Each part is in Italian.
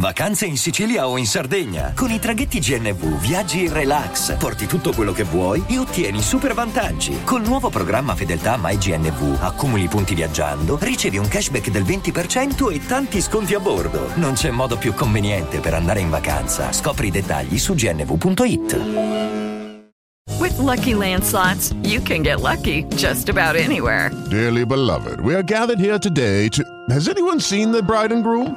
Vacanze in Sicilia o in Sardegna. Con i traghetti GNV viaggi in relax, porti tutto quello che vuoi e ottieni super vantaggi. Col nuovo programma Fedeltà MyGNV accumuli punti viaggiando, ricevi un cashback del 20% e tanti sconti a bordo. Non c'è modo più conveniente per andare in vacanza. Scopri i dettagli su gnv.it. With lucky landslots, you can get lucky just about anywhere. Dearly beloved, we are gathered here today to. Has anyone seen the bride and groom?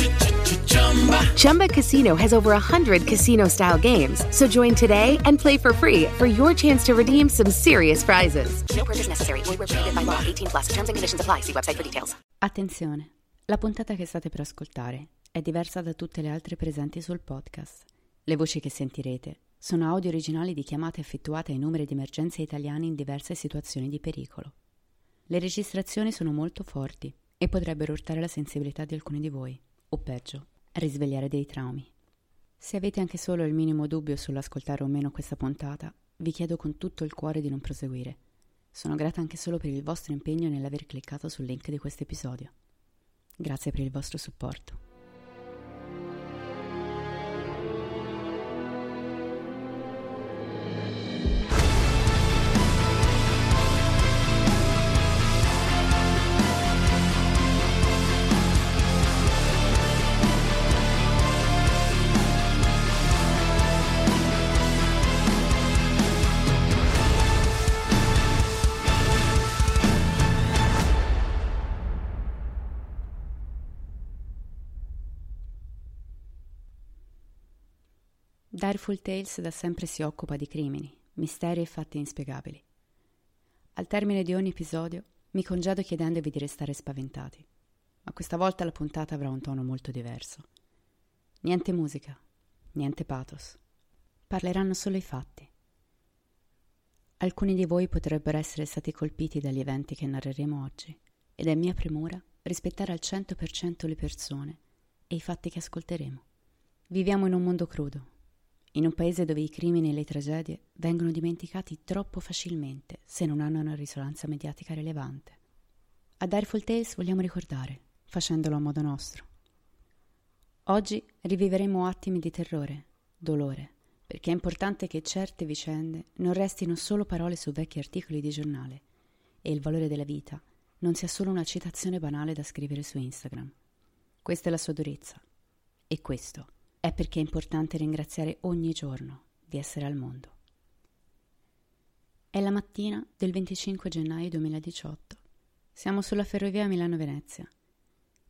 Chumba Casino has over 100 casino style games. So join today and play for free for your chance to redeem some serious prizes. No purchase necessary. Void prohibited by law. 18 plus. Terms and conditions apply. See website for details. Attenzione, la puntata che state per ascoltare è diversa da tutte le altre presenti sul podcast. Le voci che sentirete sono audio originali di chiamate effettuate ai numeri di emergenza italiani in diverse situazioni di pericolo. Le registrazioni sono molto forti e potrebbero urtare la sensibilità di alcuni di voi, o peggio, risvegliare dei traumi. Se avete anche solo il minimo dubbio sull'ascoltare o meno questa puntata, vi chiedo con tutto il cuore di non proseguire. Sono grata anche solo per il vostro impegno nell'aver cliccato sul link di questo episodio. Grazie per il vostro supporto. Direful Tales da sempre si occupa di crimini, misteri e fatti inspiegabili. Al termine di ogni episodio mi congedo chiedendovi di restare spaventati, ma questa volta la puntata avrà un tono molto diverso. Niente musica, niente pathos. Parleranno solo i fatti. Alcuni di voi potrebbero essere stati colpiti dagli eventi che narreremo oggi, ed è mia premura rispettare al 100% le persone e i fatti che ascolteremo. Viviamo in un mondo crudo, in un paese dove i crimini e le tragedie vengono dimenticati troppo facilmente se non hanno una risonanza mediatica rilevante. A Direful Tales vogliamo ricordare, facendolo a modo nostro. Oggi riviveremo attimi di terrore, dolore, perché è importante che certe vicende non restino solo parole su vecchi articoli di giornale e il valore della vita non sia solo una citazione banale da scrivere su Instagram. Questa è la sua durezza. E questo è perché è importante ringraziare ogni giorno di essere al mondo. È la mattina del 25 gennaio 2018. Siamo sulla ferrovia Milano-Venezia.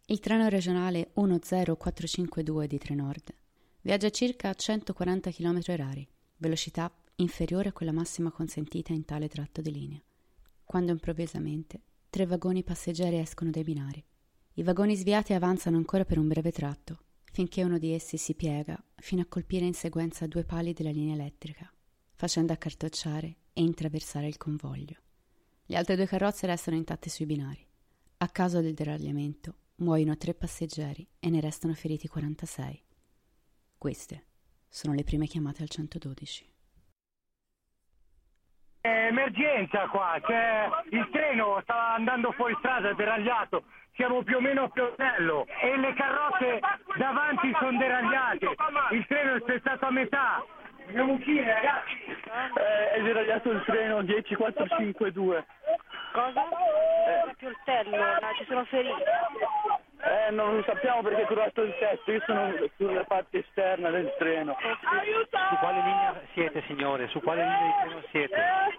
Il treno regionale 10452 di Trenord viaggia a circa 140 km h velocità inferiore a quella massima consentita in tale tratto di linea, quando improvvisamente tre vagoni passeggeri escono dai binari. I vagoni sviati avanzano ancora per un breve tratto, finché uno di essi si piega fino a colpire in sequenza due pali della linea elettrica, facendo accartocciare e intraversare il convoglio. Le altre due carrozze restano intatte sui binari. A causa del deragliamento muoiono tre passeggeri e ne restano feriti 46. Queste sono le prime chiamate al 112. Emergenza qua, c'è il treno sta andando fuori strada, è deragliato, siamo più o meno a Pioltello e le carrozze davanti sono deragliate, il treno è spezzato a metà. Dobbiamo uscire ragazzi! Eh, è deragliato il treno 10452. Cosa? Eh. Pioltello, no, ci sono feriti. Eh, non lo sappiamo perché è crollato il tetto, io sono sulla parte esterna del treno. Su quale linea siete signore? Su quale linea di treno siete?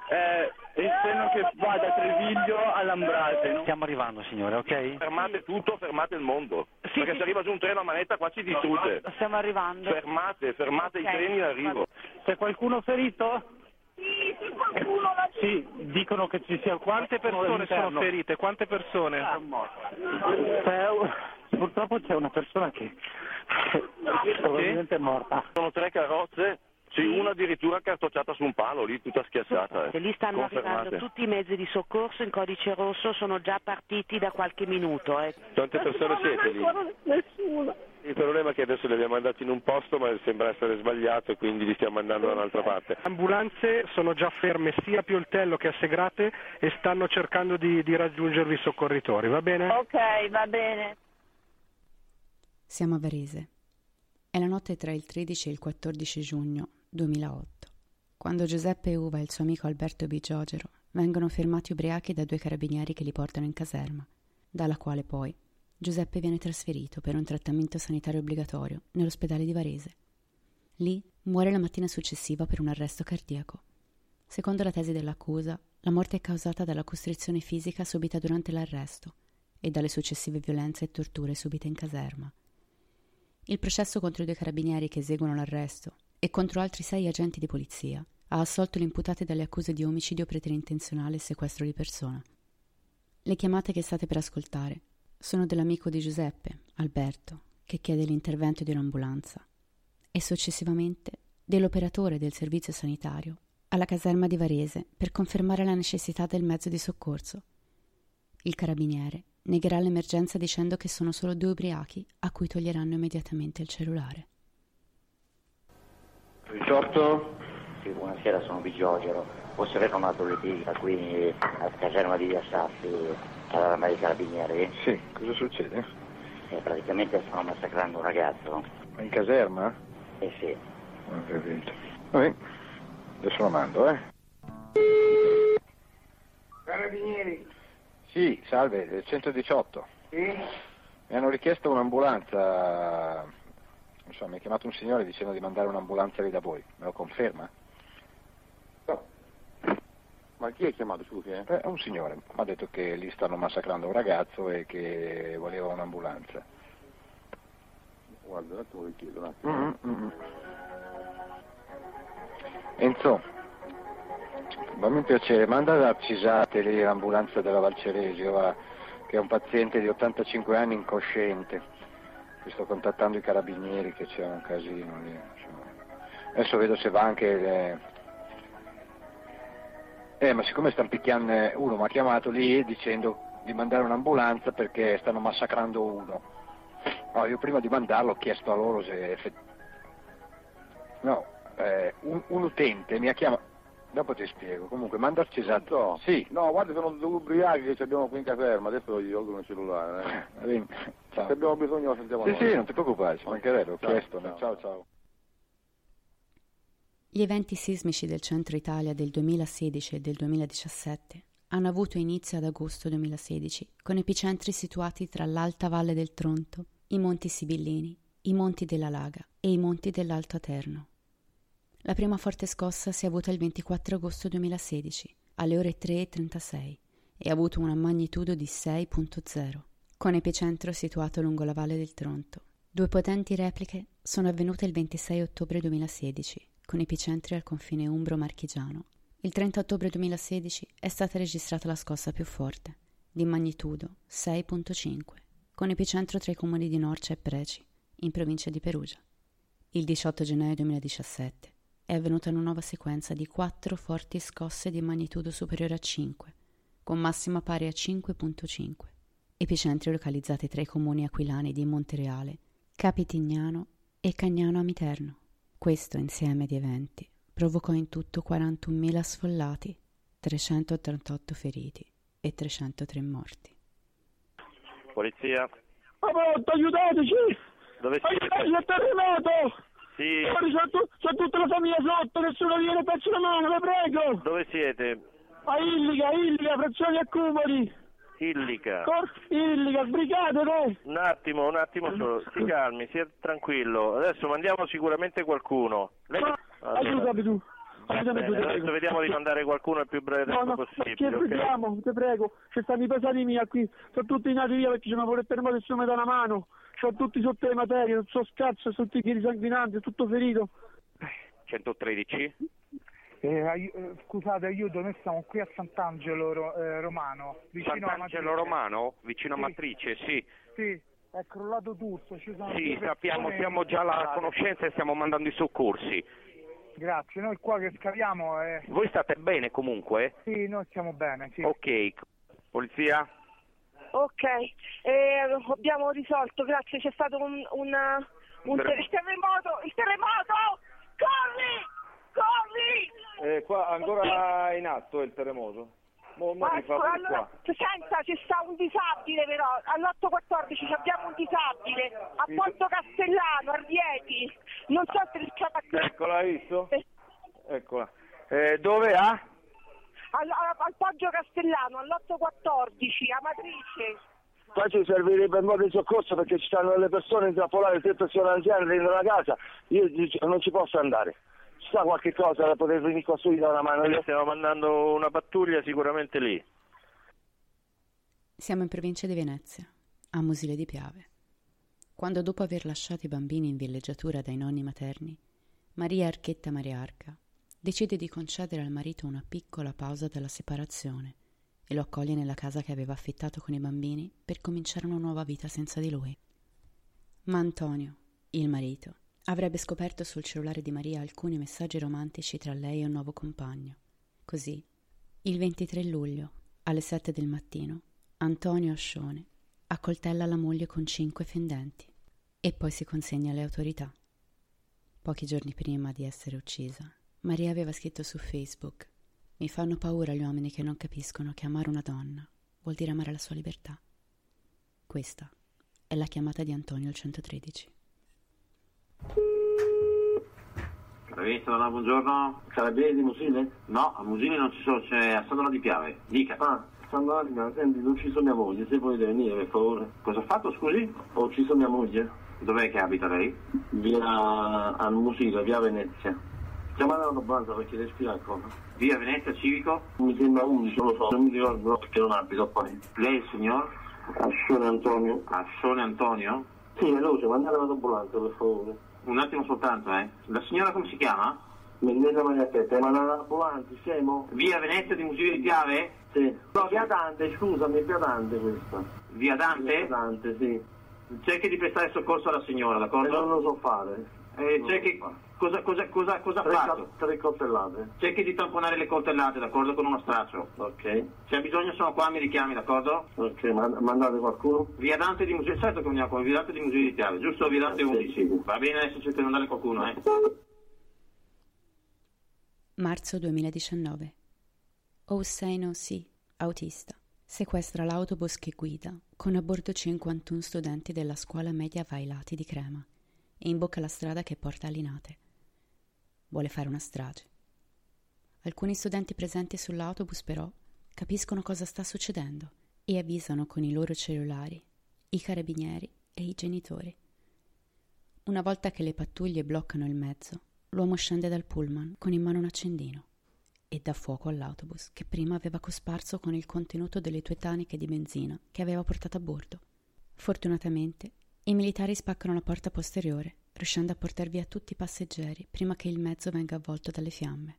Eh, il treno che va da Treviglio a Lambrate. No? Stiamo arrivando signore, ok? Fermate tutto, fermate il mondo. Perché se arriva giù un treno a manetta qua ci distrugge. Stiamo arrivando. Fermate, fermate Ok. i treni in arrivo. C'è qualcuno ferito? Sì, dicono che ci sia Quante persone sono ferite? Quante persone? Purtroppo c'è una persona che probabilmente è morta. Sono tre carrozze, sì, una addirittura cartocciata su un palo, lì tutta schiacciata. E Eh. lì stanno Confermate. arrivando tutti i mezzi di soccorso in codice rosso, sono già partiti da qualche minuto. Eh. Quante persone siete lì? Nessuno. Il problema è che adesso li abbiamo mandati in un posto ma sembra essere sbagliato e quindi li stiamo mandando da un'altra parte. ambulanze sono già ferme sia a Pioltello che a Segrate e stanno cercando di, di raggiungervi i soccorritori, va bene? Ok, va bene. Siamo a Varese. È la notte tra il 13 e il 14 giugno 2008, quando Giuseppe Uva e il suo amico Alberto Bigiogero vengono fermati ubriachi da due carabinieri che li portano in caserma, dalla quale poi Giuseppe viene trasferito per un trattamento sanitario obbligatorio nell'ospedale di Varese. Lì muore la mattina successiva per un arresto cardiaco. Secondo la tesi dell'accusa, la morte è causata dalla costrizione fisica subita durante l'arresto e dalle successive violenze e torture subite in caserma. Il processo contro i due carabinieri che eseguono l'arresto e contro altri sei agenti di polizia ha assolto gli imputati dalle accuse di omicidio preterintenzionale e sequestro di persona. Le chiamate che state per ascoltare sono dell'amico di Giuseppe, Alberto, che chiede l'intervento di un'ambulanza, e successivamente dell'operatore del servizio sanitario alla caserma di Varese per confermare la necessità del mezzo di soccorso. Il carabiniere negherà l'emergenza dicendo che sono solo due ubriachi a cui toglieranno immediatamente il cellulare. 18? Sì, buonasera, sono Bigiogero. Posso avere una politica qui a caserma di Via Sassi, all'arma dei carabinieri? Sì, cosa succede? Eh, praticamente stanno massacrando un ragazzo. In caserma? Eh sì. Ho capito. Vabbè, adesso lo mando, eh. Carabinieri. Sì, salve, del 118. Sì? Mi hanno richiesto un'ambulanza, insomma, mi ha chiamato un signore dicendo di mandare un'ambulanza lì da voi. Me lo conferma? Ma chi è chiamato, scusi? Eh? Eh, un signore, mi ha detto che lì stanno massacrando un ragazzo e che voleva un'ambulanza. Guarda, un attimo che chiedo un attimo. Mm, mm, mm. Enzo, fammi un piacere, manda da Cisate lì l'ambulanza della Valceresio, va, che è un paziente di 85 anni incosciente. Che sto contattando i carabinieri che c'è un casino lì. Adesso vedo se va anche... le- Eh, ma siccome stanno picchiando eh, uno, mi ha chiamato lì dicendo di mandare un'ambulanza perché stanno massacrando uno. No, io prima di mandarlo ho chiesto a loro se... No, eh, un, un utente mi ha chiamato... Dopo ti spiego. Comunque, mandarci esatto. Sì. No, guarda, sono due ubriachi che abbiamo qui in caserma, adesso gli tolgono il cellulare. Eh. Se abbiamo bisogno sentiamo Sì, noi. sì, non ti preoccupare, ci mancherebbe, ho chiesto. ciao. Ciao, ciao. Gli eventi sismici del centro Italia del 2016 e del 2017 hanno avuto inizio ad agosto 2016, con epicentri situati tra l'Alta Valle del Tronto, i Monti Sibillini, i Monti della Laga e i Monti dell'Alto Aterno. La prima forte scossa si è avuta il 24 agosto 2016, alle ore 3.36, e ha avuto una magnitudo di 6.0, con epicentro situato lungo la Valle del Tronto. Due potenti repliche sono avvenute il 26 ottobre 2016, con epicentri al confine umbro-marchigiano. Il 30 ottobre 2016 è stata registrata la scossa più forte, di magnitudo 6.5, con epicentro tra i comuni di Norcia e Preci, in provincia di Perugia. Il 18 gennaio 2017 è avvenuta una nuova sequenza di quattro forti scosse di magnitudo superiore a 5, con massima pari a 5.5, epicentri localizzati tra i comuni aquilani di Montereale, Capitignano e Cagnano Amiterno. Questo insieme di eventi provocò in tutto 41.000 sfollati, 388 feriti e 303 morti. Polizia, Ma pronto, aiutateci! dove Aiutateci, siete? è terremoto! Sì, c'è, tu- c'è tutta la famiglia sotto, nessuno viene, faccio la mano, le prego! dove siete? A Illica, Illica, frazioni accumuli! Illica. Corso Illica, brigate, no? Un attimo, un attimo solo, si calmi, sia tranquillo. Adesso mandiamo sicuramente qualcuno. Lei... Allora, Aiutami tu. bene, ti adesso vediamo di mandare qualcuno il più breve No, tempo no, possibile. che ok? vediamo, ti prego. Ci stanno i pesati mia qui, sono tutti nati via perché ci sono pure il terremoto e nessuno mi dà una mano. Sono tutti sotto le materie, sono scazzo, sono tutti sanguinanti, tutto ferito. 113? Eh, ai- eh, scusate, aiuto, noi siamo qui a Sant'Angelo Ro- eh, Romano, vicino a Sant'Angelo Matrice. Romano, vicino a Sì. Matrice, sì. Sì, è crollato tutto, ci sono Sì, sappiamo, siamo già alla infettate. conoscenza e stiamo mandando i soccorsi. Grazie, noi qua che scaviamo, eh, Voi state bene comunque? sì, noi stiamo bene, sì. Ok. Polizia? Ok, eh, abbiamo risolto, grazie, c'è stato un, un, un Terremoto. ter- il terremoto, il terremoto! Corri! Corri! Eh, qua ancora in atto è il terremoto. Mo, mo allora, qua. senza, ci sta un disabile però, all'814 abbiamo un disabile, a Sì. Ponto Castellano, a Rieti, non so se riusciamo a... Eccola, hai visto? Eh. Eccola. Eh, dove ha? Al, al- al Poggio Castellano, all'814, a Matrice. Qua ci servirebbe un po' di soccorso perché ci stanno le persone intrappolate, tre persone anziane dentro la casa, io non ci posso andare. Ci sta qualche cosa da poter venire qua subito da una mano? Noi stiamo mandando una pattuglia sicuramente lì. Siamo in provincia di Venezia, a Musile di Piave. Quando dopo aver lasciato i bambini in villeggiatura dai nonni materni, Maria Archetta Mariarca decide di concedere al marito una piccola pausa dalla separazione e lo accoglie nella casa che aveva affittato con i bambini per cominciare una nuova vita senza di lui. Ma Antonio, il marito, avrebbe scoperto sul cellulare di Maria alcuni messaggi romantici tra lei e un nuovo compagno. Così, il 23 luglio, alle 7 del mattino, Antonio Ascione accoltella la moglie con cinque fendenti e poi si consegna alle autorità. Pochi giorni prima di essere uccisa, Maria aveva scritto su Facebook Mi fanno paura gli uomini che non capiscono che amare una donna vuol dire amare la sua libertà. Questa è la chiamata di Antonio al 113. No, buongiorno. Carabinieri di Musine? No, a Musine non ci sono, c'è a Sandra di Piave. Dica. Ah, Sandra, senti, non ci sono mia moglie, se puoi venire per favore. Cosa ha fatto, scusi? Ho ucciso mia moglie, Dov'è che abita lei? via al Musile, via Venezia. Chiamate l'ambulanza perché respira ancora. Via Venezia Civico? Mi sembra 11, non lo so, non mi ricordo perché non abito qua. Lei il signor? Ascione Antonio. Assone Antonio? Sì, veloce, mandate l'ambulanza per favore. Un attimo soltanto, eh. La signora come si chiama? Mendella Maria Tetta, mandate l'ambulanza, scemo? Via Venezia di Musile di Piave? Sì. No, via Dante, scusami, via Dante questa. Via Dante? Via Dante, sì. Cerchi di prestare soccorso alla signora, d'accordo? E non lo so fare. Eh, Non cerchi... Cosa, cosa, cosa, cosa ha Tre, fatto? ca- tre coltellate. Cerchi di tamponare le coltellate, d'accordo? Con uno straccio. Ok. Se ha bisogno sono qua, mi richiami, d'accordo? Ok, ma- mandate qualcuno? Via Dante di Museo, certo che veniamo come Via Dante di Museo di Piave, giusto? Via Dante Sì, 11. sì. Va bene, adesso cerco di mandare qualcuno, eh. Marzo 2019. Hossein Ossi, autista, sequestra l'autobus che guida con a bordo 51 studenti della scuola media Vailati di Crema e imbocca la strada che porta a Linate. Vuole fare una strage. Alcuni studenti presenti sull'autobus però capiscono cosa sta succedendo e avvisano con i loro cellulari i carabinieri e i genitori. Una volta che le pattuglie bloccano il mezzo, l'uomo scende dal pullman con in mano un accendino e dà fuoco all'autobus che prima aveva cosparso con il contenuto delle due taniche di benzina che aveva portato a bordo. Fortunatamente, i militari spaccano la porta posteriore, riuscendo a portar via tutti i passeggeri prima che il mezzo venga avvolto dalle fiamme.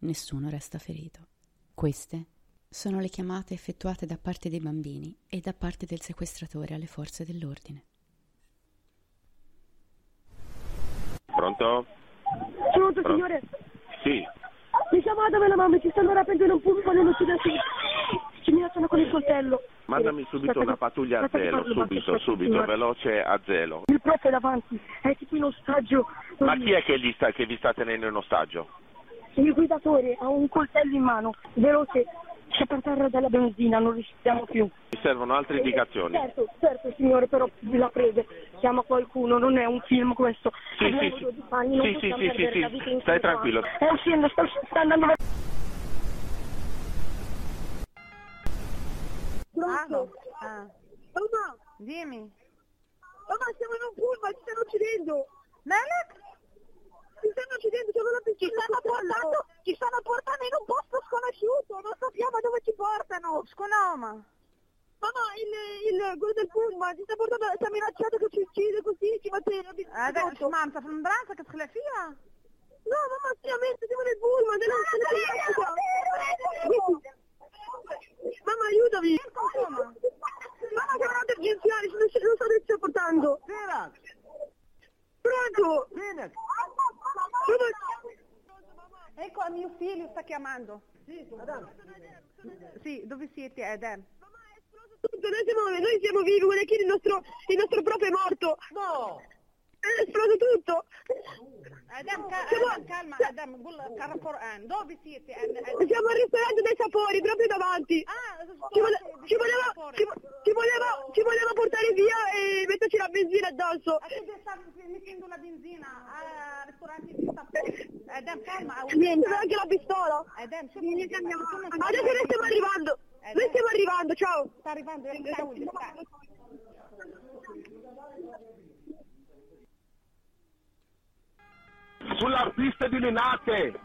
Nessuno resta ferito. Queste sono le chiamate effettuate da parte dei bambini e da parte del sequestratore alle forze dell'ordine. Pronto? Pronto signore? Sì. Mi chiamate la mamma, ci stanno rapendo in un pubblico uccidersi. Ci minacciano con il coltello. Mandami subito una pattuglia a zelo, subito, subito, veloce a zelo. Il prof è davanti, è tipo in ostaggio. Ma chi è che, gli sta, che vi sta tenendo in ostaggio? Il guidatore ha un coltello in mano, veloce, c'è per terra della benzina, non riusciamo più. Mi servono altre indicazioni. Certo, certo signore, però la prego, chiama qualcuno, non è un film questo. Sì, Abbiamo sì, sì. 12 anni, Sì, sì, sì, sì, Stai tranquillo. È uscendo, sta, sta andando verso... Pronto. Ah, ah. Oma. Dimmi. Oma, siamo in un curva, ci stanno uccidendo. Melek? Ci stanno uccidendo, c'è una piscina. Ci stanno, portando, ci stanno portando in un posto sconosciuto, non sappiamo dove ci portano. Sconoma. Mamma, il, il quello del pullman ci sta portando, ci ha minacciato che ci uccide così, ci mantene. Adesso, ci mamma, fa un branco che scuola fia? No, mamma, seriamente, siamo nel pullman, non è. Mamma, aiutami! Mamma, siamo andati urgenziali, non so non so dove ci sta portando! Pronto! Ecco, mio figlio sta chiamando. Sì, dove siete, Adem? Tutto, noi siamo, noi siamo vivi, guarda che il nostro, il nostro proprio è morto! No! È esploso tutto! Adem, ca- Siamo- Adem, calma, Adem, قول قرأ القرآن. dove siete? Adem? Siamo al ristorante dei sapori, proprio davanti! ci, vole- ci voleva, ci, vo- ci voleva, ci voleva portare via e metterci la benzina addosso! Adesso sta mettendo la benzina al ristorante di sapori. Adem, calma. Niente, aveva anche la pistola! Adem, شوف Adesso noi stiamo arrivando! Noi stiamo arrivando, ciao! sta arrivando, يلا Sulla pista di Linate!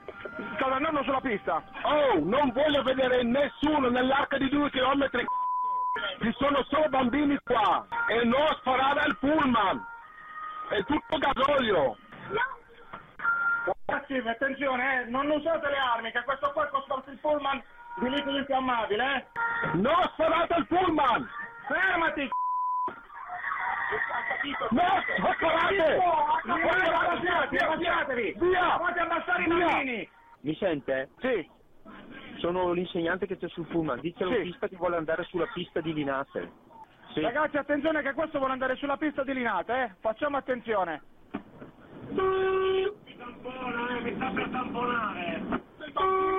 Stanno andando sulla pista! Oh, non voglio vedere nessuno nell'arco di due chilometri! Ci sono solo bambini qua! E non sparare al pullman! È tutto gasolio! Ragazzi, attenzione, eh, non usate le armi, che questo qua è costato il pullman di liquido infiammabile, eh? Non sparate al pullman! Fermati! No, sparate! Arrabbiatevi, arrabbiatevi! Via! Fate abbassare i Via! bambini! Mi sente? Sì. Sono l'insegnante che c'è sul pullman. Dice all'autista che vuole andare sulla pista di Linate. Sì. Ragazzi, attenzione che questo vuole andare sulla pista di Linate, eh? Facciamo attenzione.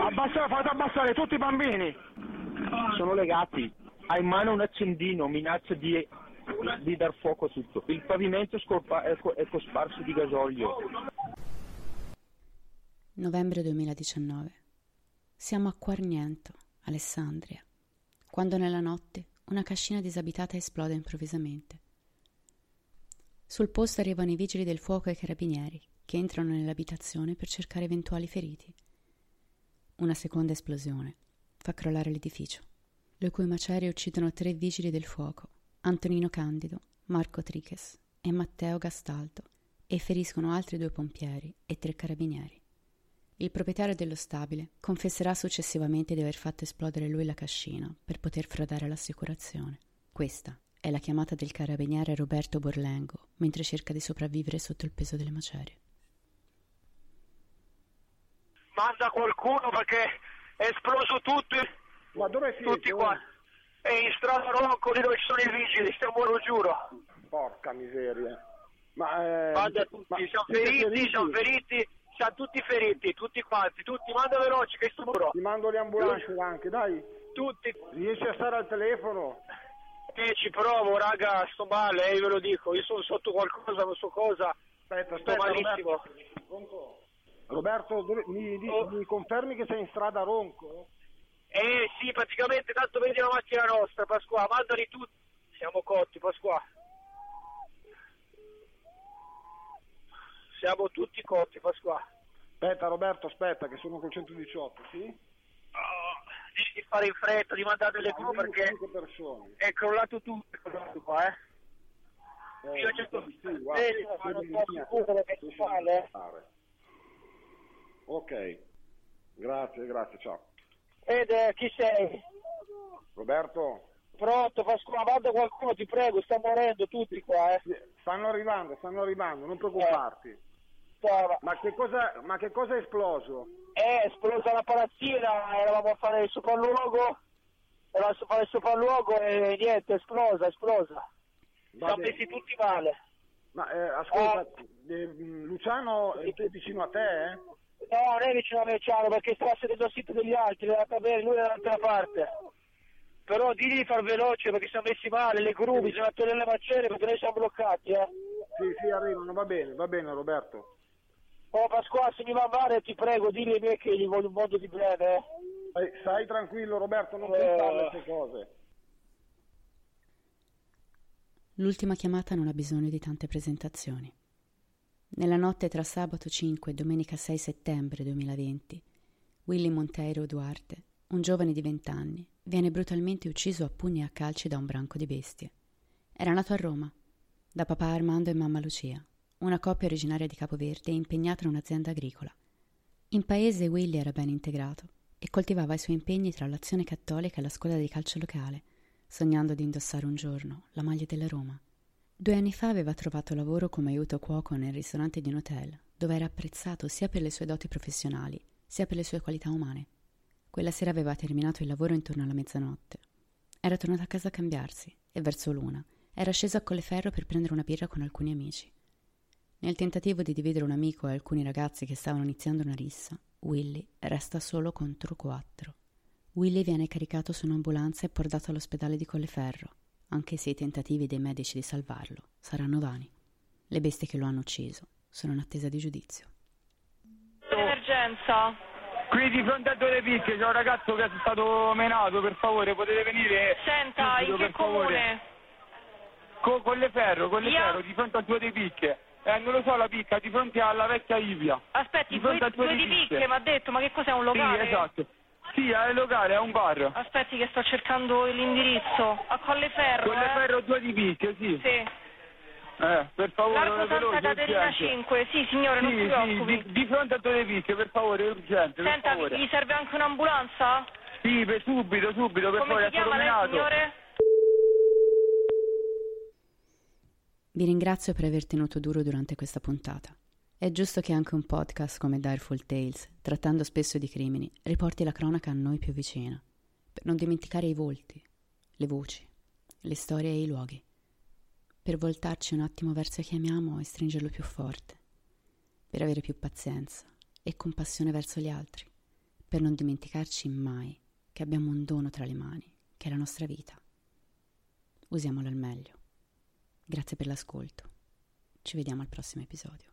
Abbassa, fate abbassare tutti i bambini! Sono legati. Ha in mano un accendino, minaccia di, di dar fuoco a tutto. Il pavimento è, scorpa- è co- è cosparso di gasolio. Novembre 2019. Siamo a Quarniento, Alessandria, quando nella notte una cascina disabitata esplode improvvisamente. Sul posto arrivano i vigili del fuoco e i carabinieri, che entrano nell'abitazione per cercare eventuali feriti. Una seconda esplosione fa crollare l'edificio, le cui macerie uccidono tre vigili del fuoco, Antonino Candido, Marco Triches e Matteo Gastaldo, e feriscono altri due pompieri e tre carabinieri. Il proprietario dello stabile confesserà successivamente di aver fatto esplodere lui la cascina per poter frodare l'assicurazione. Questa è la chiamata del carabiniere Roberto Borlengo mentre cerca di sopravvivere sotto il peso delle macerie. Manda qualcuno perché è esploso tutto! Ma dove siete? Tutti qua! È in strada Ronco, lì dove ci sono i vigili, stiamo lo giuro! Porca miseria. Ma, eh, Manda tutti, ma siamo siete feriti, siamo feriti, siamo tutti feriti, tutti quanti, tutti, manda veloci che sto muro. Ti mando le ambulanze anche, dai. Tutti. Riesci a stare al telefono? Eh, ci provo, raga, sto male, eh, ve lo dico, io sono sotto qualcosa, non so cosa, Aspetta, sto aspetta, malissimo. Roberto, Roberto, mi, Oh. mi confermi che sei in strada Ronco? Eh sì, praticamente tanto vedi la macchina nostra, Pasqua, mandali tutti. Siamo cotti, Pasqua. Siamo tutti cotti, Pasqua. Aspetta Roberto, aspetta, che sono col 118, sì? Devi di fare in fretta, di mandare le gru perché è crollato tutto, è crollato qua, eh. Eh, Io cerco sì, male, eh. fare. Ok, grazie, grazie, ciao. Ed eh, chi sei? Roberto, Pronto, Pasqua, manda qualcuno, ti prego, sta morendo tutti qua, eh. stanno arrivando, stanno arrivando, non preoccuparti. Stava. Ma che cosa, ma che cosa è esploso? È esplosa la palazzina, eravamo a fare il sopralluogo, eravamo a fare il sopralluogo e niente, è esplosa, è esplosa. Siamo messi tutti male. Ma eh, ascolta, eh, Luciano è vicino a te, eh? No, non è vicino a Luciano perché stava sedendo al sito degli altri, a bere, lui era dall'altra parte. Però digli di far veloce perché siamo messi male, le gru, bisogna togliere le macerie perché noi siamo bloccati, eh. Sì, sì, arrivano, va bene, va bene Roberto. Oh Pasquale, se mi va male ti prego, digli ai miei che gli voglio un modo di bene, eh. Stai, stai tranquillo Roberto, non Eh. pensare a queste cose. L'ultima chiamata non ha bisogno di tante presentazioni. Nella notte tra sabato 5 e domenica 6 settembre 2020, Willy Monteiro Duarte, un giovane di 20 anni, viene brutalmente ucciso a pugni e a calci da un branco di bestie. Era nato a Roma, da papà Armando e mamma Lucia, una coppia originaria di Capoverde e impegnata in un'azienda agricola. In paese Willy era ben integrato e coltivava i suoi impegni tra l'azione cattolica e la scuola di calcio locale, sognando di indossare un giorno la maglia della Roma. Due anni fa aveva trovato lavoro come aiuto cuoco nel ristorante di un hotel, dove era apprezzato sia per le sue doti professionali, sia per le sue qualità umane. Quella sera aveva terminato il lavoro intorno alla mezzanotte. Era tornato a casa a cambiarsi e verso l'una era sceso a Colleferro per prendere una birra con alcuni amici. Nel tentativo di dividere un amico e alcuni ragazzi che stavano iniziando una rissa, Willy resta solo contro quattro. Willy viene caricato su un'ambulanza e portato all'ospedale di Colleferro, anche se i tentativi dei medici di salvarlo saranno vani. Le bestie che lo hanno ucciso sono in attesa di giudizio. Emergenza. Qui di fronte a Due Picche c'è un ragazzo che è stato menato, per favore, potete venire Senta, subito, in che comune? Co- con le ferro, con le Via? ferro, di fronte a Due dei Picche. Eh, non lo so la picca, di fronte alla vecchia Ivia. Aspetti, di due, fronte a due di picche, mi ha detto, ma che cos'è un locale? Sì, esatto. Sì, è locale, è un bar. Aspetti che sto cercando l'indirizzo. A Colleferro, Con le eh? ferro due di picche, sì. Sì. Eh, per favore, Largo veloce, Santa Caterina urgente. 5. Sì, signore, non Sì, si sì, preoccupi. di, di fronte a Due dei Picche, per favore, è urgente, per Senta, favore. gli serve anche un'ambulanza? Sì, per subito, subito, per Come favore, si chiama lei, signore? Vi ringrazio per aver tenuto duro durante questa puntata. È giusto che anche un podcast come Direful Tales, trattando spesso di crimini, riporti la cronaca a noi più vicina, per non dimenticare i volti, le voci, le storie e i luoghi, per voltarci un attimo verso chi amiamo e stringerlo più forte, per avere più pazienza e compassione verso gli altri, per non dimenticarci mai che abbiamo un dono tra le mani, che è la nostra vita. Usiamolo al meglio. Grazie per l'ascolto. Ci vediamo al prossimo episodio.